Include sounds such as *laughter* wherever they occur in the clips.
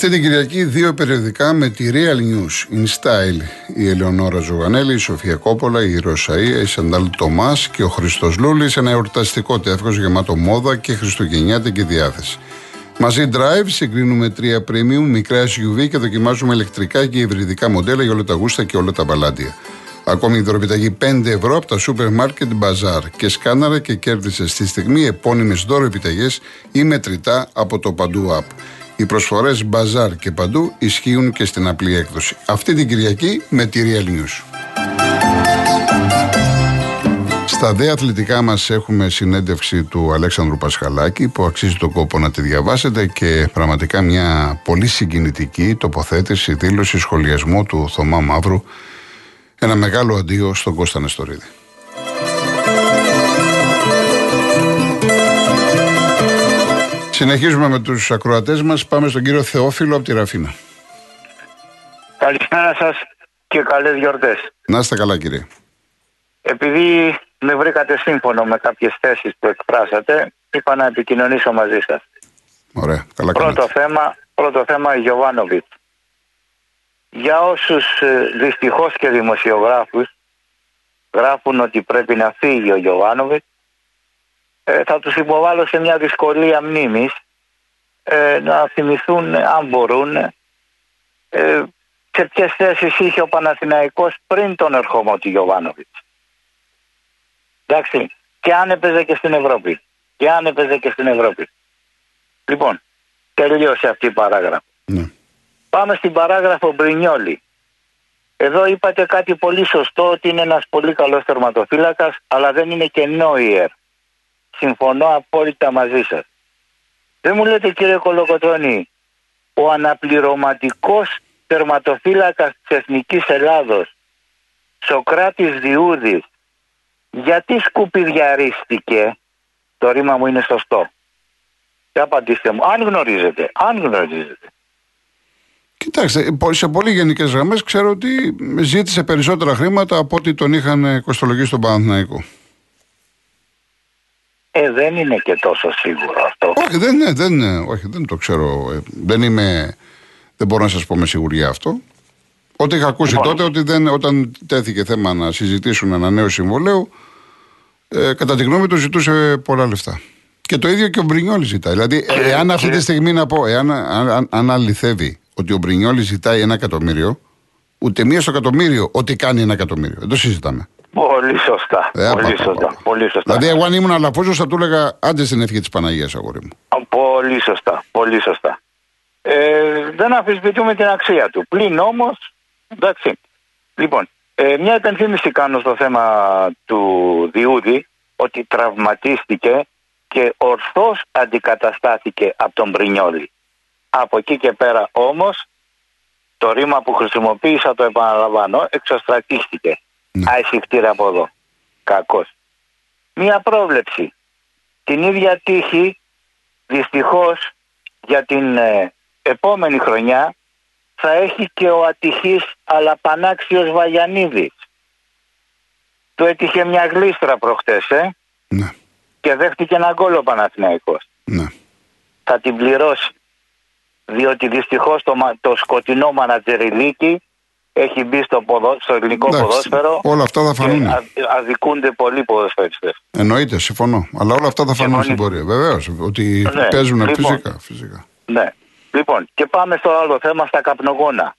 Αυτή την Κυριακή δύο περιοδικά με τη Real News in Style. Η Ελεονόρα Ζουγανέλη, η Σοφία Κόπολα, η Ρωσαΐα, η Σαντάλ Τομάς και ο Χριστό Λούλης. Ένα εορταστικό τεύχος γεμάτο μόδα και χριστουγεννιάτικη διάθεση. Μαζί Drive συγκρίνουμε τρία premium μικρά SUV και δοκιμάζουμε ηλεκτρικά και υβριδικά μοντέλα για όλα τα γούστα και όλα τα μπαλάντια. Ακόμη η δωρεπιταγή 5 ευρώ από τα Supermarket Bazaar και σκάναρα και κέρδισες στη στιγμή επώνυμες δώρο επιταγές ή μετρητά από το Παντού App. Οι προσφορές Bazaar και Παντού ισχύουν και στην απλή έκδοση. Αυτή την Κυριακή με τη Real News. Στα δε αθλητικά μας έχουμε συνέντευξη του Αλέξανδρου Πασχαλάκη που αξίζει τον κόπο να τη διαβάσετε και πραγματικά μια πολύ συγκινητική τοποθέτηση, δήλωση σχολιασμού του Θωμά Μαύρου ένα μεγάλο αντίο στον Κώστα Νεστορίδη. Συνεχίζουμε με τους ακροατές μας. Πάμε στον κύριο Θεόφιλο από τη Ραφίνα. Καλησπέρα σας και καλές γιορτές. Να είστε καλά κύριε. Επειδή με βρήκατε σύμφωνο με κάποιες θέσεις που εκφράσατε, είπα να επικοινωνήσω μαζί σας. Ωραία, καλά πρώτο θέμα, πρώτο θέμα Γιωβάνοβιτς για όσους ε, δυστυχώς και δημοσιογράφους γράφουν ότι πρέπει να φύγει ο Γιωβάνοβιτς ε, θα τους υποβάλω σε μια δυσκολία μνήμης ε, να θυμηθούν αν μπορούν σε ποιες θέσεις είχε ο Παναθηναϊκός πριν τον ερχομό του Γιωβάνοβιτς. Εντάξει, και αν έπαιζε και στην Ευρώπη. Και αν έπαιζε και στην Ευρώπη. Λοιπόν, τελείωσε αυτή η παράγραφο. Ναι. Πάμε στην παράγραφο Μπρινιόλη. Εδώ είπατε κάτι πολύ σωστό ότι είναι ένας πολύ καλός τερματοφύλακας αλλά δεν είναι και νόιερ. Συμφωνώ απόλυτα μαζί σας. Δεν μου λέτε κύριε Κολοκοτρώνη, ο αναπληρωματικός τερματοφύλακας της Εθνικής Ελλάδος, Σοκράτης Διούδης, γιατί σκουπιδιαρίστηκε, το ρήμα μου είναι σωστό. Και απαντήστε μου, αν γνωρίζετε, αν γνωρίζετε. Κοιτάξτε, σε πολύ γενικές γραμμές ξέρω ότι ζήτησε περισσότερα χρήματα από ό,τι τον είχαν κοστολογήσει στον Παναθηναϊκό. Ε, δεν είναι και τόσο σίγουρο αυτό. Όχι, δεν, είναι, δεν, όχι, δεν το ξέρω. Ε, δεν είμαι. Δεν μπορώ να σας πω με σιγουριά αυτό. Ό,τι είχα ακούσει λοιπόν. τότε, ότι δεν, όταν τέθηκε θέμα να συζητήσουν ένα νέο συμβολέο, ε, κατά τη γνώμη του ζητούσε πολλά λεφτά. Και το ίδιο και ο Μπρινιόλη ζητάει. Δηλαδή, εάν αυτή τη στιγμή να πω, εάν αν, αν αληθεύει ότι ο Μπρινιόλη ζητάει ένα εκατομμύριο, ούτε μία στο εκατομμύριο ότι κάνει ένα εκατομμύριο. Δεν το συζητάμε. Πολύ σωστά. Ε, πολύ, σωστά. πολύ σωστά. Δηλαδή, εγώ αν ήμουν αλαφούζο, θα του έλεγα άντε στην ευχή της Παναγίας, αγόρι μου. Πολύ σωστά. Πολύ σωστά. Ε, δεν αφισβητούμε την αξία του. Πλην όμως. Εντάξει. Λοιπόν, ε, μια επενθύμηση κάνω στο θέμα του Διούδη ότι τραυματίστηκε και ορθώς αντικαταστάθηκε από τον Μπρινιόλη. Από εκεί και πέρα όμως το ρήμα που χρησιμοποίησα το επαναλαμβάνω εξωστρατίστηκε. Ναι. από εδώ. Κακός. Μία πρόβλεψη. Την ίδια τύχη δυστυχώς για την ε, επόμενη χρονιά θα έχει και ο ατυχής αλλά πανάξιος Βαγιανίδης. Του έτυχε μια γλίστρα προχτές, ε; Ναι. Και δέχτηκε ένα γκολ ο Παναθηναϊκός. Ναι. Θα την πληρώσει διότι δυστυχώς το, το σκοτεινό μανατζεριλίκι έχει μπει στο, ποδο, στο ελληνικό Εντάξει, ποδόσφαιρο. Όλα αυτά θα φανούν. Και αδικούνται πολλοί ποδοσφαιριστές. Εννοείται, συμφωνώ. Αλλά όλα αυτά θα φανούν στην πορεία. Βεβαίως. Ότι ναι, παίζουν λοιπόν, φυσικά, φυσικά. Ναι. Λοιπόν, και πάμε στο άλλο θέμα στα καπνογόνα.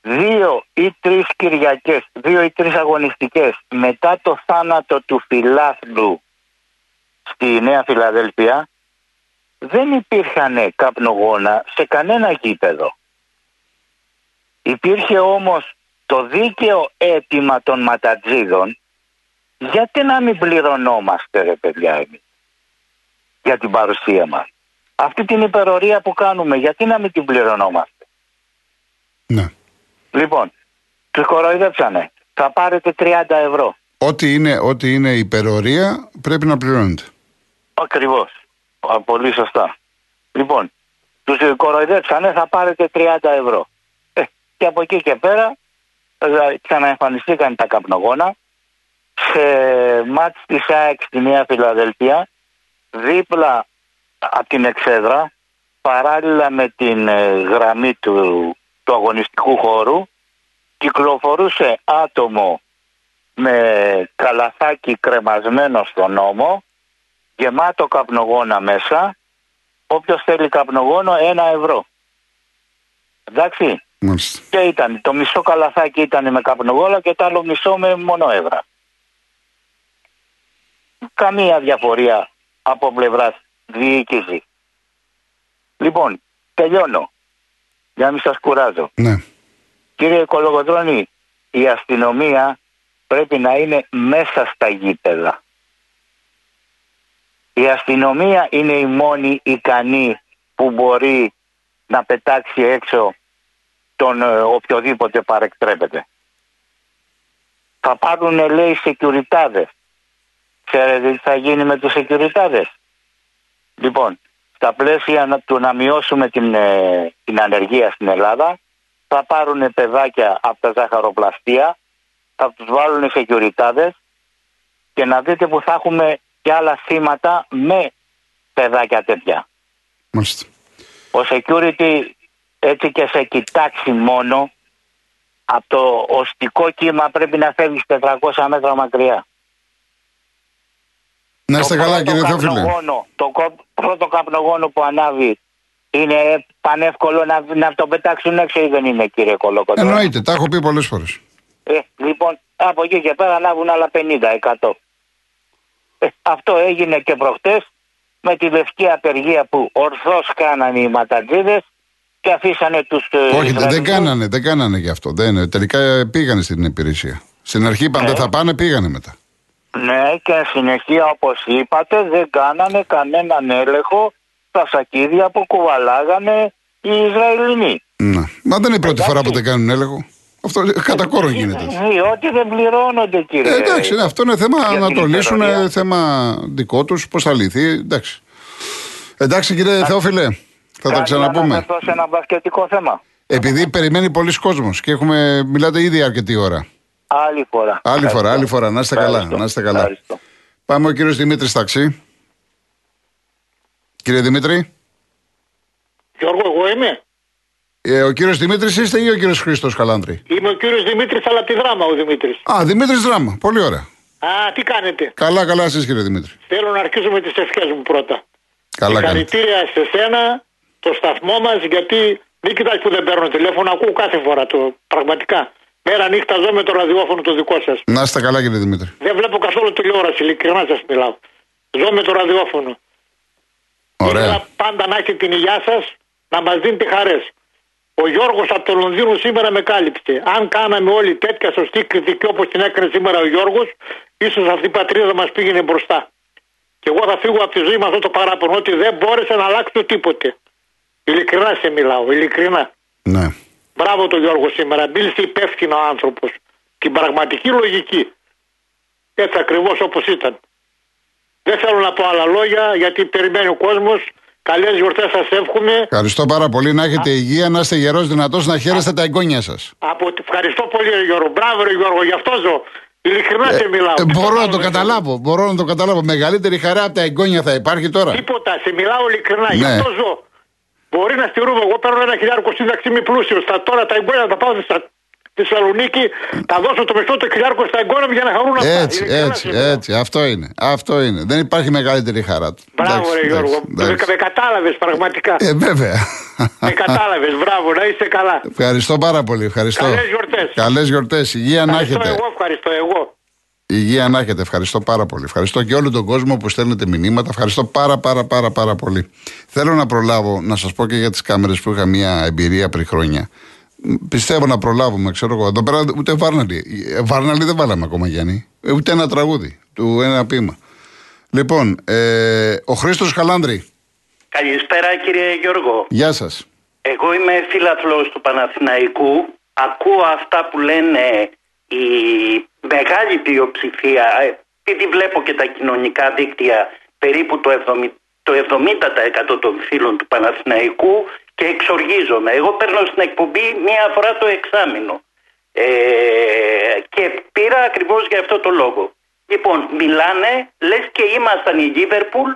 Δύο ή τρεις Κυριακές, δύο ή τρεις αγωνιστικές μετά το θάνατο του φιλάθλου στη Νέα Φιλαδέλφια, δεν υπήρχαν καπνογόνα σε κανένα γήπεδο. Υπήρχε όμως το δίκαιο αίτημα των ματατζίδων γιατί να μην πληρωνόμαστε ρε παιδιά εμείς για την παρουσία μας. Αυτή την υπερορία που κάνουμε γιατί να μην την πληρωνόμαστε; Ναι. Λοιπόν, του κοροϊδέψανε. Θα πάρετε 30 ευρώ. Ό,τι είναι, ό,τι είναι υπερορία πρέπει να πληρώνετε. Ακριβώς. Πολύ σωστά. Λοιπόν, τους κοροϊδέψανε θα πάρετε 30 ευρώ. Ε, και από εκεί και πέρα ε, ξαναεμφανιστήκαν τα καπνογόνα. Σε μάτς της ΑΕΚ στη Νέα Φιλαδελφία δίπλα από την εξέδρα παράλληλα με την ε, γραμμή του, του αγωνιστικού χώρου κυκλοφορούσε άτομο με καλαθάκι κρεμασμένο στον ώμο γεμάτο καπνογόνα μέσα. Όποιος θέλει καπνογόνο ένα ευρώ. Εντάξει Μάλιστα. και ήταν το μισό καλαθάκι ήταν με καπνογόνα και το άλλο μισό με μονοεύρα καμία διαφορία από πλευράς διοίκηση λοιπόν τελειώνω για να μην σας κουράζω Ναι. Κύριε Κολογοτρώνη, η αστυνομία πρέπει να είναι μέσα στα γήπεδα. Η αστυνομία είναι η μόνη ικανή που μπορεί να πετάξει έξω τον ε, οποιοδήποτε παρεκτρέπεται. Θα πάρουν λέει σεκιουριτάδες. Ξέρετε τι θα γίνει με τους σεκιουριτάδες; Λοιπόν, στα πλαίσια να- του να μειώσουμε την, ε, την ανεργία στην Ελλάδα θα πάρουν παιδάκια από τα ζαχαροπλαστεία, θα τους βάλουν σε γιουριτάδες και να δείτε που θα έχουμε και άλλα θύματα με παιδάκια τέτοια. Μάλιστα. Ο security έτσι και σε κοιτάξει μόνο από το οστικό κύμα πρέπει να φεύγεις 400 μέτρα μακριά. Να είστε Το καλά πρώτο κύριε Θεόφιλε. καπνογόνο- Το κο- πρώτο καπνογόνο που ανάβει είναι πανεύκολο να, να το πετάξουν έξω ή δεν είναι κύριε Κολοκοντρό; Εννοείται, τα έχω πει πολλές φορές. Ε, λοιπόν, από εκεί και πέρα ανάβουν άλλα 50-100. Ε, αυτό έγινε και προχτές με τη λευκή απεργία που ορθώς κάνανε οι ματατζίδες και αφήσανε τους... ε, Όχι, δεν- δεν Ισραηλινούς. κάνανε, δεν κάνανε γι' αυτό. Δεν, τελικά ε, πήγανε στην υπηρεσία. Στην αρχή είπαν Ε. δεν θα πάνε, πήγανε μετά. Ναι, και συνεχεία όπως είπατε δεν κάνανε κανέναν έλεγχο στα σακίδια που κουβαλάγανε οι Ισραηλινοί. Ναι. Μα δεν είναι η πρώτη Εντάξει. φορά που δεν κάνουν έλεγχο. Αυτό ε, κατά κόρον γίνεται. Διότι δεν πληρώνονται κύριε. Ε, εντάξει, ναι, αυτό είναι θέμα για να την το λύσουν, υπερορία. ε, θέμα δικό τους, πώς θα λυθεί. Εντάξει. Εντάξει, κύριε Θεόφιλε, θα τα Κάτι να ξαναπούμε. αναφερθώ σε ένα μπασκετικό θέμα. Επειδή περιμένει πολλοί κόσμος και έχουμε, μιλάτε ήδη αρκετή ώρα. Άλλη φορά. Άλλη φορά, Ευχαριστώ. άλλη φορά. Να είστε καλά, Ευχαριστώ. να είστε καλά. Ευχαριστώ. Πάμε ο κύριος Δημήτρης Ταξί. Κύριε Δημήτρη, Γιώργο, εγώ είμαι. ε, ο κύριος Δημήτρης είστε ή ο κύριος Χρήστος Καλάντρη. Είμαι ο κύριος Δημήτρης, αλλά από τη δράμα ο Δημήτρης. Α, Δημήτρης Δράμα. Πολύ ωραία. Α, τι κάνετε; Καλά, καλά, εσεί κύριε Δημήτρη. Θέλω να αρχίσω με τις ευχές μου πρώτα. Καλά κάνετε. Συγχαρητήρια σε σένα, το σταθμό μας, γιατί μην κοιτάς που δεν παίρνω τηλέφωνο, ακούω κάθε φορά το. Πραγματικά. Μέρα νύχτα ζω με το ραδιόφωνο το δικό σας. Να είστε καλά, κύριε Δημήτρη. Δεν βλέπω καθόλου τηλεόραση, ειλικρινά σας μιλάω. Ζω με το ραδιόφωνο. Ωραία. Ήθελα πάντα να έχετε την υγεία σας, να μας δίνετε χαρές. Ο Γιώργος από το Λονδίνο σήμερα με κάλυψε. Αν κάναμε όλοι τέτοια σωστή κριτική όπως την έκανε σήμερα ο Γιώργος, ίσως αυτή η πατρίδα μας πήγαινε μπροστά. Και εγώ θα φύγω από τη ζωή με αυτό το παράπονο ότι δεν μπόρεσε να αλλάξει τίποτε. Ειλικρινά σε μιλάω, ειλικρινά. Ναι. Μπράβο τον Γιώργο σήμερα. Μίλησε υπεύθυνο άνθρωπος. Την πραγματική λογική. Έτσι ακριβώς όπως ήταν. Δεν θέλω να πω άλλα λόγια γιατί περιμένει ο κόσμος. Καλές γιορτές σας εύχομαι. Ευχαριστώ πάρα πολύ. Να έχετε υγεία, να είστε γερός, δυνατός, να χαίρεστε τα εγγόνια σας. Από... Ευχαριστώ πολύ, ρε Γιώργο. Μπράβο, ρε Γιώργο, γι' αυτό ζω. Ειλικρινά σε μιλάω. Ε, Τίποτα μπορώ να άλλο το δεν καταλάβω. Μπορώ να το καταλάβω. Μεγαλύτερη χαρά από τα εγγόνια θα υπάρχει τώρα. θέλω. Τίποτα, σε μιλάω ειλικρινά. Γι' Ναι. αυτό ζω. Μπορεί να στηρούμε. Εγώ παίρνω ένα χιλιάρικο σύνταξη, είμαι πλούσιο. Τώρα τα εγγόνια θα τα πάω στα στη Θεσσαλονίκη, θα δώσω το μισθό του χιλιάρικο στα εγγόνια μου για να χαρούν αυτά. Έτσι, Ειλικρινά έτσι, σε μιλάω. έτσι. Αυτό είναι. Αυτό είναι. Δεν υπάρχει μεγαλύτερη χαρά. Μπράβο, Εντάξει, ρε εντάξει, Γιώργο. εντάξει. Με, με κατάλαβες πραγματικά. Ε, βέβαια. με κατάλαβες. Μπράβο, να είστε καλά. Ευχαριστώ πάρα πολύ. Ευχαριστώ. Καλές γιορτές. Καλές γιορτές. Υγεία να Ευχαριστώ έχετε. εγώ, ευχαριστώ εγώ. Υγεία να έχετε. Ευχαριστώ πάρα πολύ. Ευχαριστώ και όλο τον κόσμο που στέλνετε μηνύματα. Ευχαριστώ πάρα πάρα πάρα πάρα πολύ. Θέλω να προλάβω να σας πω και για τις κάμερες που είχα μια εμπειρία πριν χρόνια. Μ, Πιστεύω να προλάβουμε, ξέρω εγώ. Εδώ πέρα ούτε Βάρναλι. Ε, Βάρναλι δεν βάλαμε ακόμα Γιάννη. Ε, Ούτε ένα τραγούδι. Του ένα ποίημα. Λοιπόν, ε, ο Χρήστος Χαλάνδρη. Καλησπέρα κύριε Γιώργο. Γεια σας. Εγώ είμαι φίλαθλος του Παναθηναϊκού. Ακούω αυτά που λένε η μεγάλη πλειοψηφία, ε, επειδή βλέπω και τα κοινωνικά δίκτυα, περίπου το 70%, το 70% των φίλων του Παναθηναϊκού και εξοργίζομαι. Εγώ παίρνω στην εκπομπή μία φορά το εξάμεινο. Ε, και πήρα ακριβώς για αυτό το λόγο. Λοιπόν, μιλάνε, λες και ήμασταν η Λίβερπουλ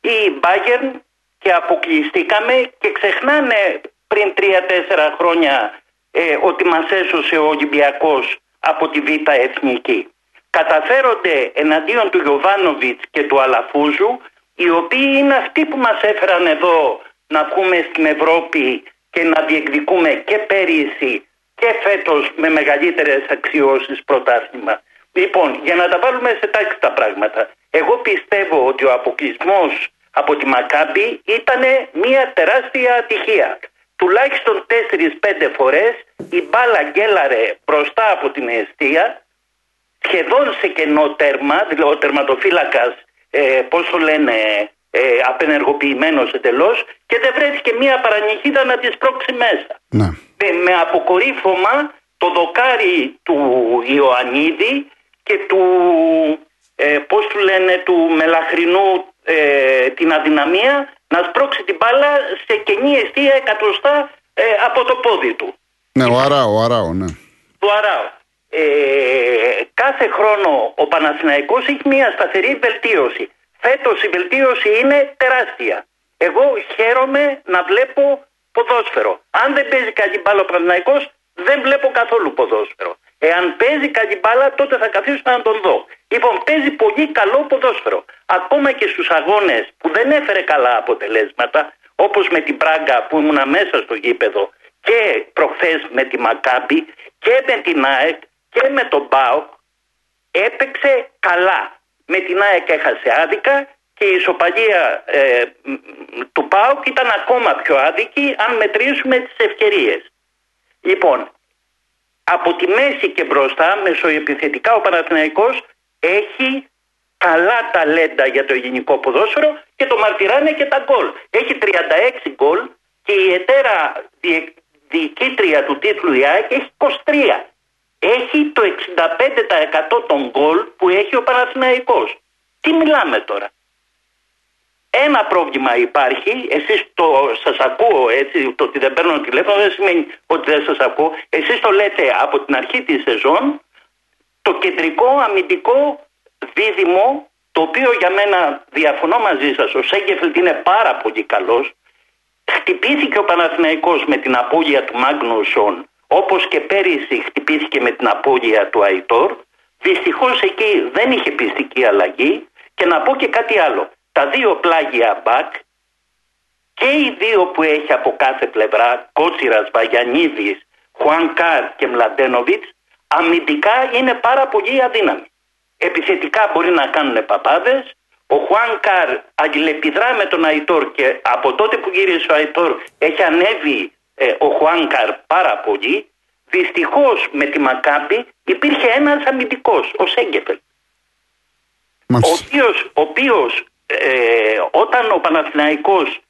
ή η Bayern και αποκλειστήκαμε και ξεχνάνε πριν 3-4 χρόνια ε, ότι μας έσωσε ο Ολυμπιακός από τη Β' Εθνική. Καταφέρονται εναντίον του Γιωβάνοβιτς και του Αλαφούζου οι οποίοι είναι αυτοί που μας έφεραν εδώ να βγούμε στην Ευρώπη και να διεκδικούμε και πέρυσι και φέτος με μεγαλύτερες αξιώσεις πρωτάθλημα. Λοιπόν, για να τα βάλουμε σε τάξη τα πράγματα. Εγώ πιστεύω ότι ο αποκλεισμός από τη Μακάμπη ήταν μια τεράστια ατυχία. Τουλάχιστον 4-5 φορές η μπάλα γκέλαρε μπροστά από την αιστεία σχεδόν σε κενό τέρμα, δηλαδή ο τερματοφύλακας ε, πώς το λένε ε, απενεργοποιημένος εντελώς και δεν βρέθηκε μια παρανυχίδα να τη σπρώξει μέσα. Ναι. Με, με αποκορύφωμα το δοκάρι του Ιωαννίδη και του, ε, πώς του λένε, του μελαχρινού ε, την αδυναμία να σπρώξει την μπάλα σε κενή αιστεία εκατοστά ε, από το πόδι του. Ναι, ο Αράο, ο Αράο, ναι. Του Αράο. Ε, κάθε χρόνο ο Παναθηναϊκός έχει μια σταθερή βελτίωση. Φέτος η βελτίωση είναι τεράστια. Εγώ χαίρομαι να βλέπω ποδόσφαιρο. Αν δεν παίζει καλή μπάλα ο Παναθηναϊκός δεν βλέπω καθόλου ποδόσφαιρο. Εάν παίζει καλή μπάλα, τότε θα καθίσω να τον δω. Λοιπόν, παίζει πολύ καλό ποδόσφαιρο. Ακόμα και στους αγώνες που δεν έφερε καλά αποτελέσματα, όπως με την Πράγκα που ήμουνα μέσα στο γήπεδο και προχθές με τη Μακάμπη και με την ΑΕΚ και με τον Μπάουκ, έπαιξε καλά. Με την ΑΕΚ έχασε άδικα και η ισοπαλία ε, του ΠΑΟΚ ήταν ακόμα πιο άδικη αν μετρήσουμε τις ευκαιρίες. Λοιπόν, από τη μέση και μπροστά, μεσοεπιθετικά ο Παναθηναϊκός έχει καλά ταλέντα για το ελληνικό ποδόσφαιρο και το μαρτυράνε και τα γκολ. Έχει 36 γκολ και η ετέρα διοικήτρια του τίτλου ΙΑΚ έχει 23. Έχει το 65% των γκολ που έχει ο Παναθηναϊκός. Τι μιλάμε τώρα; Ένα πρόβλημα υπάρχει, εσείς το σας ακούω έτσι, το ότι δεν παίρνω τηλέφωνο δεν σημαίνει ότι δεν σας ακούω. Εσείς το λέτε από την αρχή της σεζόν, το κεντρικό αμυντικό δίδυμο, το οποίο για μένα διαφωνώ μαζί σας, ο Σέγκεφελτ είναι πάρα πολύ καλός, χτυπήθηκε ο Παναθηναϊκός με την απώλεια του Μάγνουσον, όπως και πέρυσι χτυπήθηκε με την απώλεια του Αϊτόρ, δυστυχώς εκεί δεν είχε πιστική αλλαγή. Και να πω και κάτι άλλο τα δύο πλάγια μπακ και οι δύο που έχει από κάθε πλευρά, Κότσιρας, Βαγιανίδης, Χουάνκαρ και Μλαντένοβιτς, αμυντικά είναι πάρα πολύ αδύναμοι. Επιθετικά μπορεί να κάνουν παπάδες, ο Χουάνκαρ αγγελεπιδρά με τον Αϊτόρ και από τότε που γύρισε ο Αϊτόρ έχει ανέβει ε, ο Χουάνκαρ πάρα πολύ. Δυστυχώς με τη Μακάμπη υπήρχε ένας αμυντικός, ο Σέγκεφελ. Ο οποίος ε, όταν ο Παναθηναϊκός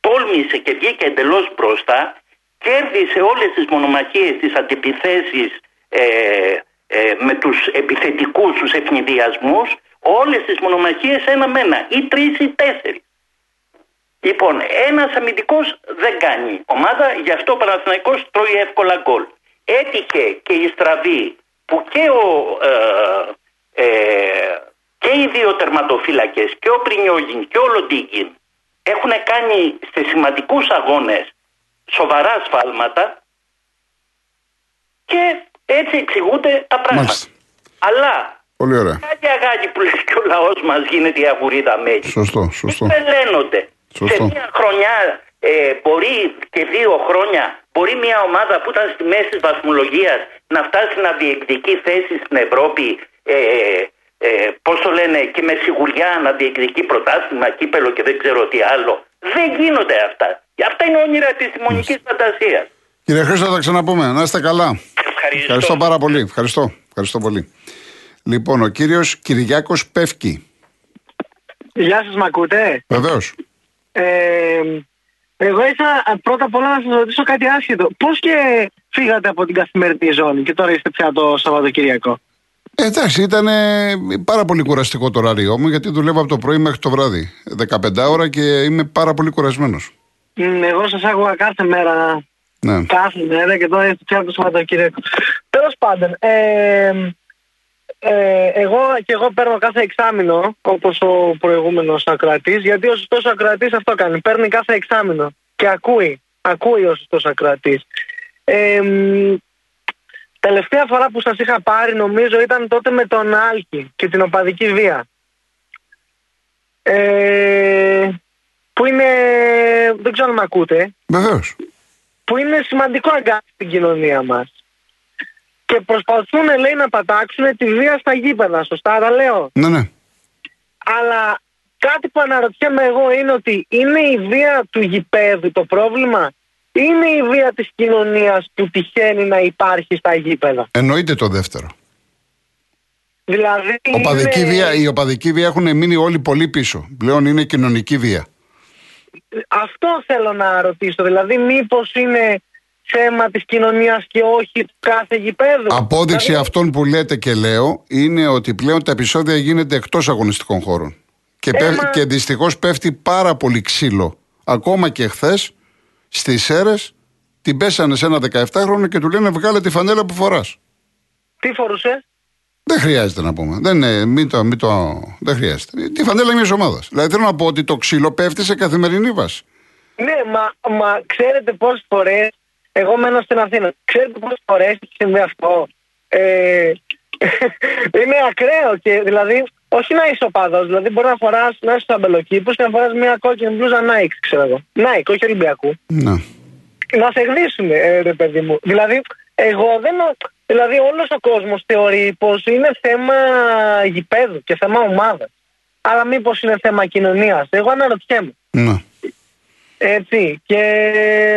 τόλμησε και βγήκε εντελώς μπροστά κέρδισε όλες τις μονομαχίες, τις αντιπιθέσεις ε, ε, με τους επιθετικούς, τους ευνηδιασμούς όλες τις μονομαχίες ένα με ένα ή τρεις ή τέσσερις. Λοιπόν, ένας αμυντικός δεν κάνει ομάδα, γι' αυτό ο Παναθηναϊκός τρώει εύκολα γκολ. Έτυχε και η στραβή που και ο ε, ε και οι δύο τερματοφύλακες και ο Πρινιόγιν και ο Λοντίγκιν έχουν κάνει σε σημαντικούς αγώνες σοβαρά σφάλματα και έτσι εξηγούνται τα πράγματα. Αλλά Πολύ ωραία. κάτι αγάκι που λέει και ο λαός μας γίνεται η αγουρίδα μέση. Σωστό, σωστό. Δεν λένονται. Σε μια χρονιά ε, μπορεί και δύο χρόνια μπορεί μια ομάδα που ήταν στη μέση της βαθμολογίας να φτάσει να διεκδικεί θέση στην Ευρώπη ε, ε, πώς το λένε, και με σιγουριά να διεκδικεί πρωτάθλημα, κύπελο και δεν ξέρω τι άλλο. Δεν γίνονται αυτά. Αυτά είναι όνειρα επιστημονική φαντασίας. Κύριε Χρήστο, θα τα ξαναπούμε. Να είστε καλά. Ευχαριστώ. Ευχαριστώ πάρα πολύ. Ευχαριστώ. Ευχαριστώ πολύ. Λοιπόν, ο κύριος Κυριάκος Πεύκη. Γεια σας, μ' ακούτε. Βεβαίως. Ε, εγώ ήθελα πρώτα απ' όλα να σας ρωτήσω κάτι άσχετο. Πώς και φύγατε από την καθημερινή ζώνη και τώρα είστε πια το Σαββατοκύριακο; Ε, εντάξει, ήταν πάρα πολύ κουραστικό το ωράριό μου γιατί δουλεύω από το πρωί μέχρι το βράδυ. 15 ώρα και είμαι πάρα πολύ κουρασμένος. Εγώ σας άκουγα κάθε μέρα. Ναι. Κάθε μέρα και τώρα είστε πια το Σαββατοκύριακο. Τέλος πάντων, ε, ε, εγώ και εγώ παίρνω κάθε εξάμεινο, όπως ο προηγούμενος ακροατής, γιατί ο σωστός ακροατής αυτό κάνει. Παίρνει κάθε εξάμεινο και ακούει. Ακούει ο σωστός ακροατής. Ε, μ, τελευταία φορά που σας είχα πάρει νομίζω ήταν τότε με τον Άλκη και την οπαδική βία. Ε, που είναι, δεν ξέρω αν με ακούτε, Βεβαίως. που είναι σημαντικό αγκάθι στην κοινωνία μας. Και προσπαθούν λέει να πατάξουν τη βία στα γήπεδα, σωστά τα λέω. Ναι, ναι. Αλλά κάτι που αναρωτιέμαι εγώ είναι ότι είναι η βία του γηπέδου το πρόβλημα; Είναι η βία της κοινωνίας που τυχαίνει να υπάρχει στα γήπεδα. Εννοείται το δεύτερο. Δηλαδή Οπαδική είναι- βία, η οπαδική βία έχουν μείνει όλοι πολύ πίσω. Πλέον είναι κοινωνική βία. Αυτό θέλω να ρωτήσω. Δηλαδή μήπως είναι θέμα της κοινωνίας και όχι του κάθε γηπέδου; Απόδειξη Δηλαδή, αυτών που λέτε και λέω είναι ότι πλέον τα επεισόδια γίνεται εκτός αγωνιστικών χώρων. Και, Ε, πέφ- μα- και δυστυχώς πέφτει πάρα πολύ ξύλο. Ακόμα και χθες στις αίρες την πέσανε σε ένα 17χρονο και του λένε βγάλε τη φανέλα που φοράς. Τι φορούσε; Δεν χρειάζεται να πούμε. Δεν, είναι, μην το, μην το, δεν χρειάζεται. Τη φανέλα μιας ομάδας. Δηλαδή θέλω να πω ότι το ξύλο πέφτει σε καθημερινή βάση. Ναι, μα, μα ξέρετε πόσες φορές, εγώ μένω στην Αθήνα, ξέρετε πόσες φορές έχει συμβεί αυτό; Ε, *laughs* είναι ακραίο και δηλαδή, όχι να είσαι οπαδός, δηλαδή μπορεί να φοράς, να είσαι αμπελοκήπους και να φοράς μια κόκκινη μπλούζα Nike, ξέρω εγώ. Nike, όχι Ολυμπιακού. Ναι. να σε γνήσουν, ε, ρε παιδί μου. Δηλαδή, εγώ δεν. Δηλαδή, όλος ο κόσμος θεωρεί πως είναι θέμα γηπέδου και θέμα ομάδας. Αλλά μήπως είναι θέμα κοινωνίας. Εγώ αναρωτιέμαι. ναι. Έτσι. Και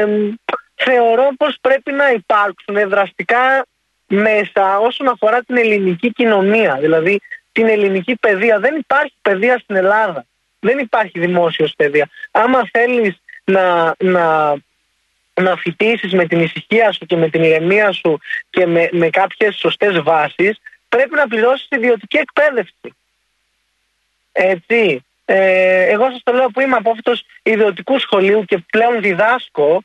μ, θεωρώ πως πρέπει να υπάρξουν δραστικά μέσα όσον αφορά την ελληνική κοινωνία. Δηλαδή την ελληνική παιδεία. Δεν υπάρχει παιδεία στην Ελλάδα. Δεν υπάρχει δημόσιος παιδεία. Άμα θέλεις να, να, να φοιτήσεις με την ησυχία σου και με την ηρεμία σου και με, με κάποιες σωστές βάσεις πρέπει να πληρώσεις ιδιωτική εκπαίδευση. Έτσι. Ε, εγώ σας το λέω που είμαι απόφυτος ιδιωτικού σχολείου και πλέον διδάσκω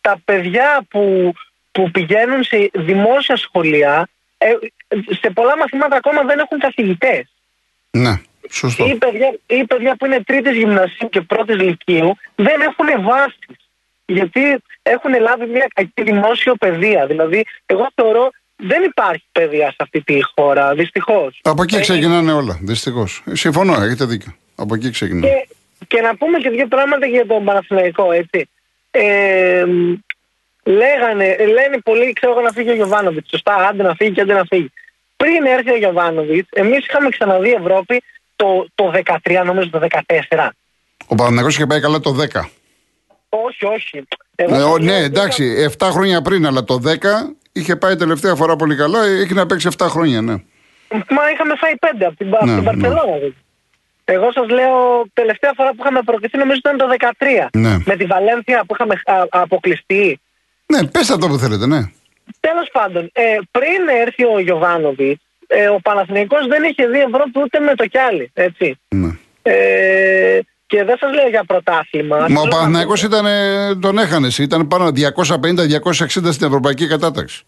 τα παιδιά που, που πηγαίνουν σε δημόσια σχολεία ε, σε πολλά μαθήματα ακόμα δεν έχουν καθηγητές. ναι. Σωστό. Ή παιδιά, ή παιδιά που είναι τρίτης γυμνασίου και πρώτης λυκείου δεν έχουν βάσεις. Γιατί έχουν λάβει μια κακή δημόσιο παιδεία. Δηλαδή, εγώ θεωρώ δεν υπάρχει παιδεία σε αυτή τη χώρα, δυστυχώς. Από εκεί Ε, ξεκινάνε όλα. Δυστυχώς. Συμφωνώ, έχετε δίκιο. Από εκεί ξεκινάνε. Και, και να πούμε και δύο πράγματα για τον Παναθηναϊκό, έτσι. Ε, μ, λέγανε, λένε πολλοί, ξέρω εγώ να φύγει ο Γιωβάνοβιτς. Σωστά, άντε να φύγει και άντε να φύγει. Πριν έρθει ο Γιωβάνοβιτς, εμείς είχαμε ξαναδεί Ευρώπη το, το 13, νομίζω το 14. Ο Παναθηναϊκός είχε πάει καλά το 10. Όχι, όχι. Εγώ Ναι, σας ο- λέω ναι, ότι εντάξει, 7 χρόνια πριν, αλλά το 10 είχε πάει τελευταία φορά πολύ καλά. Έχει να παίξει 7 χρόνια, ναι. είχα- Μα είχαμε φάει πέντε από την, από Ναι, την ναι. Μπαρσελόνα. δηλαδή. Εγώ σας λέω, τελευταία φορά που είχαμε προκριθεί νομίζω ήταν το 13. Ναι. Με τη Βαλένθια που είχαμε α, αποκλειστεί. Ναι, πέστε αυτό που θέλετε, ναι. Τέλος πάντων, ε, πριν έρθει ο Γιωβάνοβιτς, ε, ο Παναθηναϊκός δεν είχε δει Ευρώπη ούτε με το κιάλι. Έτσι. ναι. Ε, και δεν σας λέω για πρωτάθλημα. Μα ο Θέλω να Παναθηναϊκός πω- ήταν, ε, τον έχανε. Ήταν πάνω 250-260 στην ευρωπαϊκή κατάταξη.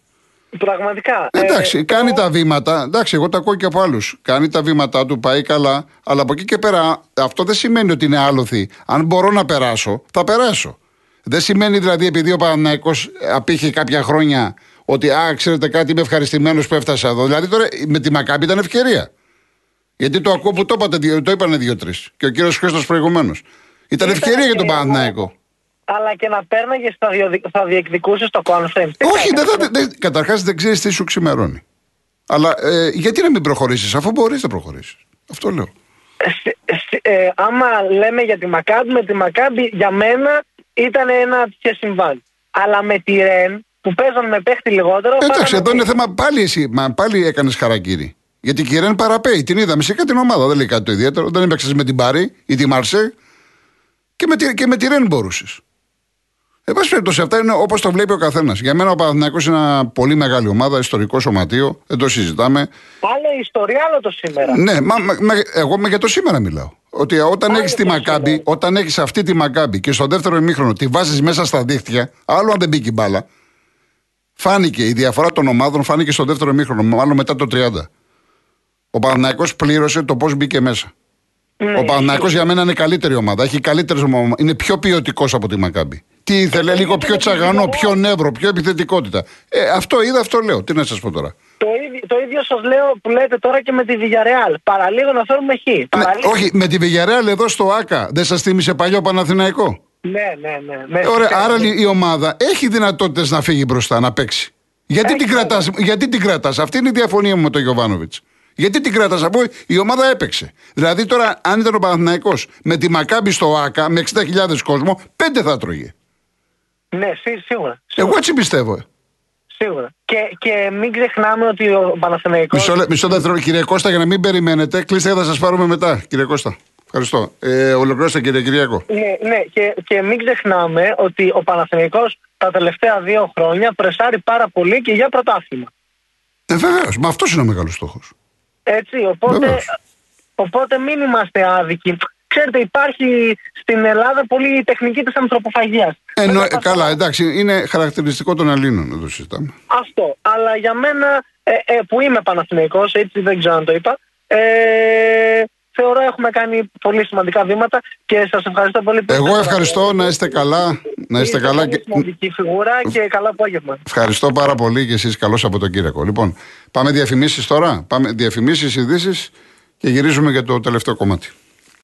Πραγματικά. ε, Εντάξει, κάνει εγώ- τα βήματα. Εντάξει, εγώ τα ακούω και από άλλους. Κάνει τα βήματά του, πάει καλά. Αλλά από εκεί και πέρα, αυτό δεν σημαίνει ότι είναι άλοθη. Αν μπορώ να περάσω, θα περάσω. Δεν σημαίνει δηλαδή επειδή ο Παναναϊκό απήχε κάποια χρόνια ότι, α, ξέρετε κάτι, είμαι ευχαριστημένος που έφτασα εδώ. Δηλαδή τώρα με τη Μακάμπη ήταν ευκαιρία. Γιατί το ακούω που το, είπατε, δύο- το είπανε δύο-τρεις. Και ο κύριος Χρήστος προηγουμένως. Ήταν Ήταν ευκαιρία για τον ευκαιρία, Παναναϊκό. Αλλά και να παίρναγες θα, διοδι... θα διεκδικούσες το conference. Τι Όχι, θα δεν θα, έκανες; δεν, καταρχάς δεν ξέρεις τι σου ξημερώνει. Αλλά ε, γιατί να μην προχωρήσεις, αφού μπορείς να προχωρήσεις. Αυτό λέω. σε- σε- ε, άμα λέμε για τη Μακάμπη, με τη Μακάμπη για μένα ήταν ένα τέτοιο συμβάν. Αλλά με τη Ρεν που παίζαν με παίχτη λιγότερο. Εντάξει, φάγανε εδώ είναι τρεις. θέμα πάλι εσύ. Μα πάλι έκανες χαρακτήρι. Γιατί η Κυρέν παραπέει. Την είδαμε σε κάτι την ομάδα. Δεν λέει κάτι το ιδιαίτερο. Δεν έπαιξες με την Πάρη ή τη Μαρσέ. Και με, τη- και με τη Ρεν μπορούσες. Εν πάση περιπτώσει, αυτά είναι όπως το βλέπει ο καθένας. Για μένα ο Παναθυνακό είναι ένα πολύ μεγάλη ομάδα, ιστορικό σωματείο. Δεν το συζητάμε. Άλλο η ιστορία, άλλο το σήμερα. Ναι, μα, μα- μα- εγώ με για το σήμερα μιλάω. Ότι όταν Άλλο έχεις τη το Μακάμπη, σήμερα. όταν έχεις αυτή τη Μακάμπη και στο δεύτερο ημίχρονο τη βάζεις μέσα στα δίχτυα, άλλο αν δεν μπήκε η μπάλα. Φάνηκε η διαφορά των ομάδων, φάνηκε στο δεύτερο ημίχρονο, μάλλον μετά το 30. Ο Παναθηναϊκός πλήρωσε το πώς μπήκε μέσα. Ναι, ο Παναθηναϊκός για μένα είναι καλύτερη ομάδα. Έχει καλύτερες ομάδα. Είναι πιο ποιοτικός από τη Μακάμπη. Τι ήθελε, το λίγο ίδιο πιο και με τη τσαγανό, Villarreal. πιο νεύρο, πιο επιθετικότητα. Ε, αυτό είδα, αυτό λέω. Τι να σας πω τώρα. Το ίδιο, το ίδιο σας λέω που λέτε τώρα και με τη Villarreal. Παραλίγο να φέρουμε χ. Ναι, Παραλίγο. όχι, με τη Βηγιαρέαλ εδώ στο ΑΚΑ δεν σας θύμισε παλιό Παναθηναϊκό; Ναι, ναι, ναι. ναι Ε, Ωραία, φυσικά. άρα η ομάδα έχει δυνατότητες να φύγει μπροστά, να παίξει. Γιατί Έχει την, κρατάς, γιατί την κρατάς, αυτή είναι η διαφωνία μου με τον Γιωβάνοβιτς. Γιατί την κρατάς, αφού η ομάδα έπαιξε. Δηλαδή τώρα, αν ήταν ο Παναθηναϊκός με τη Μακάμπη στο ΑΚΑ με 60.000 κόσμο, πέντε θα τρώγε. Ναι, σί- σίγουρα. Εγώ έτσι πιστεύω. Σίγουρα. Και, και μην ξεχνάμε ότι ο Παναθηναϊκός... Μισό, λε- μισό δεύτερο, κύριε Κώστα, για να μην περιμένετε, κλείστε θα σας πάρουμε μετά, κύριε Κώστα. Ευχαριστώ. Ε, ολοκληρώστε, κύριε Κυριακό. Ναι, ναι και, και μην ξεχνάμε ότι ο Παναθηναϊκός τα τελευταία δύο χρόνια πρεσάρει πάρα πολύ και για πρωτάθλημα. Ε, βεβαίως, μα αυτός είναι ο μεγάλος στόχος. Έτσι, οπότε, Βεβαίως. οπότε μην είμαστε άδικοι. Ξέρετε, υπάρχει στην Ελλάδα πολύ η τεχνική της ανθρωποφαγίας. Ενώ, Δεν ε, θα καλά, εντάξει, είναι χαρακτηριστικό των Ελλήνων, εδώ συζητάμε. Αυτό. Αλλά για μένα, ε, ε, που είμαι Παναθηναϊκός, έτσι δεν ξέρω αν το είπα, ε, θεωρώ έχουμε κάνει πολύ σημαντικά βήματα και σας ευχαριστώ πολύ. που Εγώ ήρθατε. ευχαριστώ, να είστε καλά. Να είστε Είστε καλά πολύ και... σημαντική φιγούρα και καλό απόγευμα. Ευχαριστώ πάρα πολύ και εσείς καλώς από τον Κύριακο. Λοιπόν, πάμε διαφημίσεις τώρα. Πάμε διαφημίσεις, ειδήσεις και γυρίζουμε για το τελευταίο κομμάτι.